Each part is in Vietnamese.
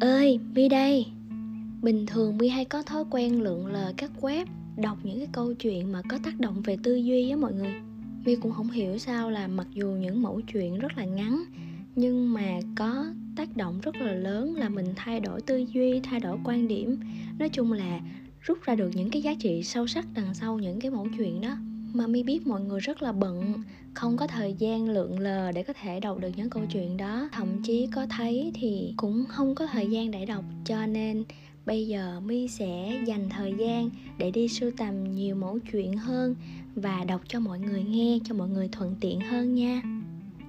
ơi, mi đây. Bình thường mi hay có thói quen lượn lờ các web, đọc những cái câu chuyện mà có tác động về tư duy á mọi người. Mi cũng không hiểu sao là mặc dù những mẫu chuyện rất là ngắn, nhưng mà có tác động rất là lớn là mình thay đổi tư duy, thay đổi quan điểm. Nói chung là rút ra được những cái giá trị sâu sắc đằng sau những cái mẫu chuyện đó mà mi biết mọi người rất là bận không có thời gian lượn lờ để có thể đọc được những câu chuyện đó. Thậm chí có thấy thì cũng không có thời gian để đọc cho nên bây giờ mi sẽ dành thời gian để đi sưu tầm nhiều mẫu chuyện hơn và đọc cho mọi người nghe cho mọi người thuận tiện hơn nha.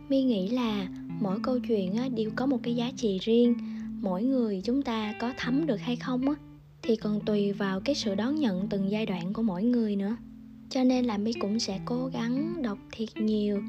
Mi nghĩ là mỗi câu chuyện đều có một cái giá trị riêng. Mỗi người chúng ta có thấm được hay không á thì còn tùy vào cái sự đón nhận từng giai đoạn của mỗi người nữa cho nên là mi cũng sẽ cố gắng đọc thiệt nhiều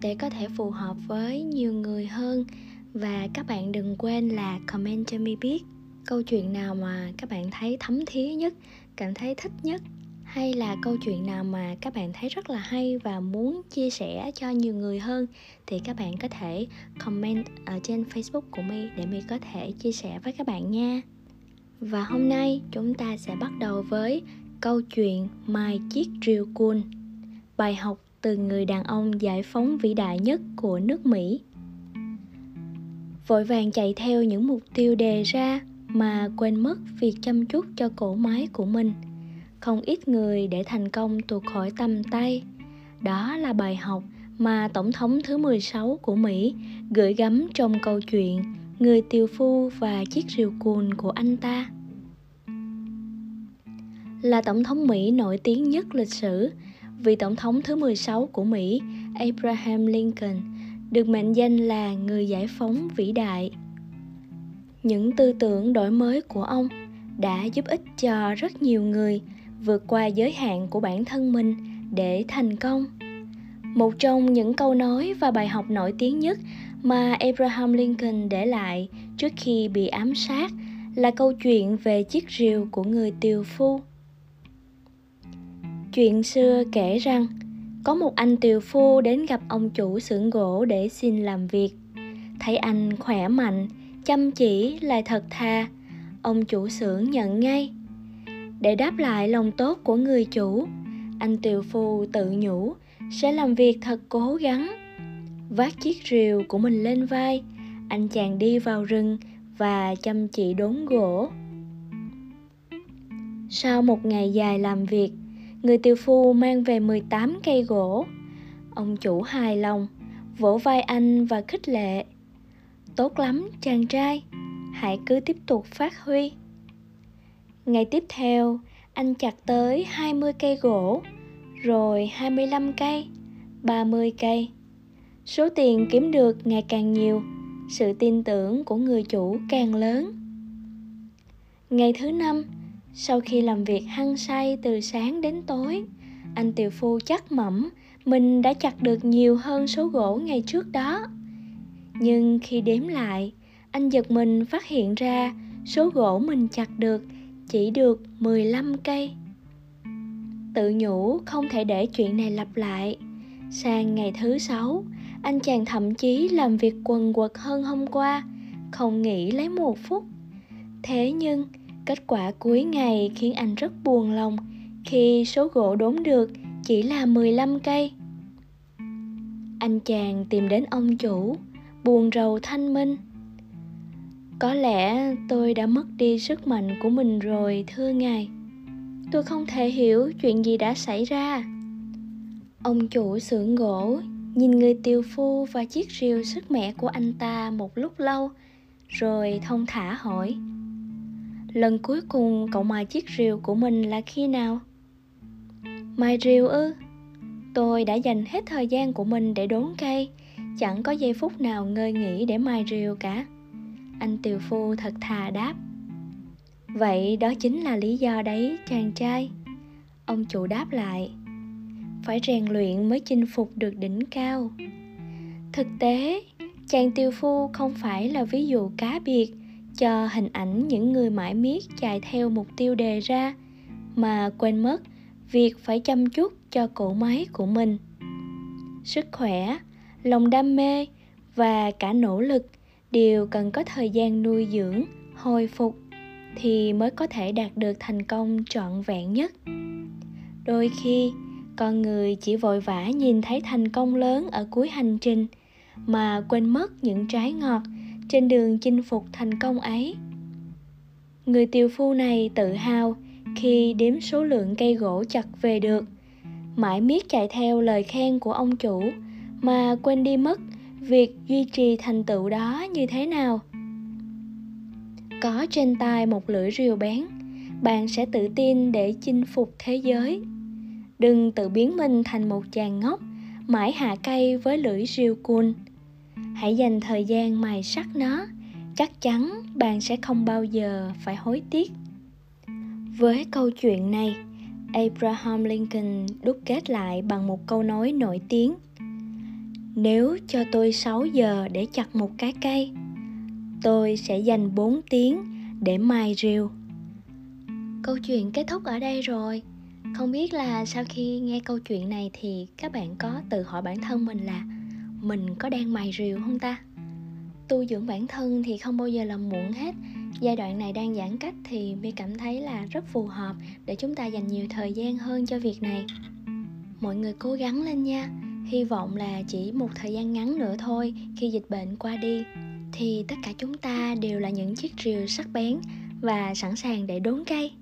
để có thể phù hợp với nhiều người hơn. Và các bạn đừng quên là comment cho mi biết câu chuyện nào mà các bạn thấy thấm thía nhất, cảm thấy thích nhất, hay là câu chuyện nào mà các bạn thấy rất là hay và muốn chia sẻ cho nhiều người hơn. Thì các bạn có thể comment ở trên facebook của mi để mi có thể chia sẻ với các bạn nha. Và hôm nay chúng ta sẽ bắt đầu với câu chuyện Mai Chiếc Rìu Cun. Bài học từ người đàn ông giải phóng vĩ đại nhất của nước Mỹ. Vội vàng chạy theo những mục tiêu đề ra mà quên mất việc chăm chút cho cổ máy của mình. Không ít người để thành công tuột khỏi tầm tay. Đó là bài học mà Tổng thống thứ 16 của Mỹ gửi gắm trong câu chuyện Người tiều phu và chiếc rìu cùn của anh ta là tổng thống Mỹ nổi tiếng nhất lịch sử, vị tổng thống thứ 16 của Mỹ, Abraham Lincoln, được mệnh danh là người giải phóng vĩ đại. Những tư tưởng đổi mới của ông đã giúp ích cho rất nhiều người vượt qua giới hạn của bản thân mình để thành công. Một trong những câu nói và bài học nổi tiếng nhất mà Abraham Lincoln để lại trước khi bị ám sát là câu chuyện về chiếc rìu của người tiều phu. Chuyện xưa kể rằng có một anh tiều phu đến gặp ông chủ xưởng gỗ để xin làm việc. Thấy anh khỏe mạnh, chăm chỉ lại thật thà, ông chủ xưởng nhận ngay. Để đáp lại lòng tốt của người chủ, anh tiều phu tự nhủ sẽ làm việc thật cố gắng. Vác chiếc rìu của mình lên vai, anh chàng đi vào rừng và chăm chỉ đốn gỗ. Sau một ngày dài làm việc, người tiều phu mang về 18 cây gỗ. Ông chủ hài lòng, vỗ vai anh và khích lệ. Tốt lắm, chàng trai, hãy cứ tiếp tục phát huy. Ngày tiếp theo, anh chặt tới 20 cây gỗ, rồi 25 cây, 30 cây. Số tiền kiếm được ngày càng nhiều, sự tin tưởng của người chủ càng lớn. Ngày thứ năm, sau khi làm việc hăng say từ sáng đến tối, anh tiều phu chắc mẩm mình đã chặt được nhiều hơn số gỗ ngày trước đó. Nhưng khi đếm lại, anh giật mình phát hiện ra số gỗ mình chặt được chỉ được 15 cây. Tự nhủ không thể để chuyện này lặp lại. Sang ngày thứ sáu, anh chàng thậm chí làm việc quần quật hơn hôm qua, không nghỉ lấy một phút. Thế nhưng, Kết quả cuối ngày khiến anh rất buồn lòng khi số gỗ đốn được chỉ là 15 cây. Anh chàng tìm đến ông chủ, buồn rầu thanh minh. Có lẽ tôi đã mất đi sức mạnh của mình rồi thưa ngài. Tôi không thể hiểu chuyện gì đã xảy ra. Ông chủ xưởng gỗ nhìn người tiều phu và chiếc rìu sức mẻ của anh ta một lúc lâu, rồi thông thả hỏi lần cuối cùng cậu mài chiếc rìu của mình là khi nào? Mài rìu ư? Tôi đã dành hết thời gian của mình để đốn cây. Chẳng có giây phút nào ngơi nghỉ để mài rìu cả. Anh tiều phu thật thà đáp. Vậy đó chính là lý do đấy, chàng trai. Ông chủ đáp lại. Phải rèn luyện mới chinh phục được đỉnh cao. Thực tế, chàng tiều phu không phải là ví dụ cá biệt cho hình ảnh những người mãi miết chạy theo mục tiêu đề ra. Mà quên mất, việc phải chăm chút cho cỗ máy của mình. Sức khỏe, lòng đam mê và cả nỗ lực đều cần có thời gian nuôi dưỡng, hồi phục thì mới có thể đạt được thành công trọn vẹn nhất. Đôi khi, con người chỉ vội vã nhìn thấy thành công lớn ở cuối hành trình mà quên mất những trái ngọt trên đường chinh phục thành công ấy. Người tiều phu này tự hào khi đếm số lượng cây gỗ chặt về được, mãi miết chạy theo lời khen của ông chủ mà quên đi mất việc duy trì thành tựu đó như thế nào. Có trên tay một lưỡi rìu bén, bạn sẽ tự tin để chinh phục thế giới. Đừng tự biến mình thành một chàng ngốc, mãi hạ cây với lưỡi rìu cùn hãy dành thời gian mài sắt nó. Chắc chắn bạn sẽ không bao giờ phải hối tiếc. Với câu chuyện này, abraham lincoln đúc kết lại bằng một câu nói nổi tiếng. Nếu cho tôi 6 giờ để chặt một cái cây, tôi sẽ dành 4 tiếng để mài rìu. Câu chuyện kết thúc ở đây rồi. Không biết là sau khi nghe câu chuyện này thì các bạn có tự hỏi bản thân mình là mình có đang mài rìu không ta? Tu dưỡng bản thân thì không bao giờ là muộn hết. Giai đoạn này đang giãn cách thì mi cảm thấy là rất phù hợp để chúng ta dành nhiều thời gian hơn cho việc này. Mọi người cố gắng lên nha. Hy vọng là chỉ một thời gian ngắn nữa thôi khi dịch bệnh qua đi, thì tất cả chúng ta đều là những chiếc rìu sắc bén và sẵn sàng để đốn cây.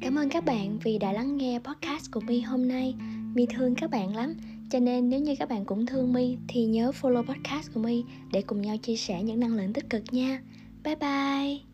Cảm ơn các bạn vì đã lắng nghe podcast của mi hôm nay. Mi thương các bạn lắm cho nên nếu như các bạn cũng thương mi, thì nhớ follow podcast của mi để cùng nhau chia sẻ những năng lượng tích cực nha. Bye bye.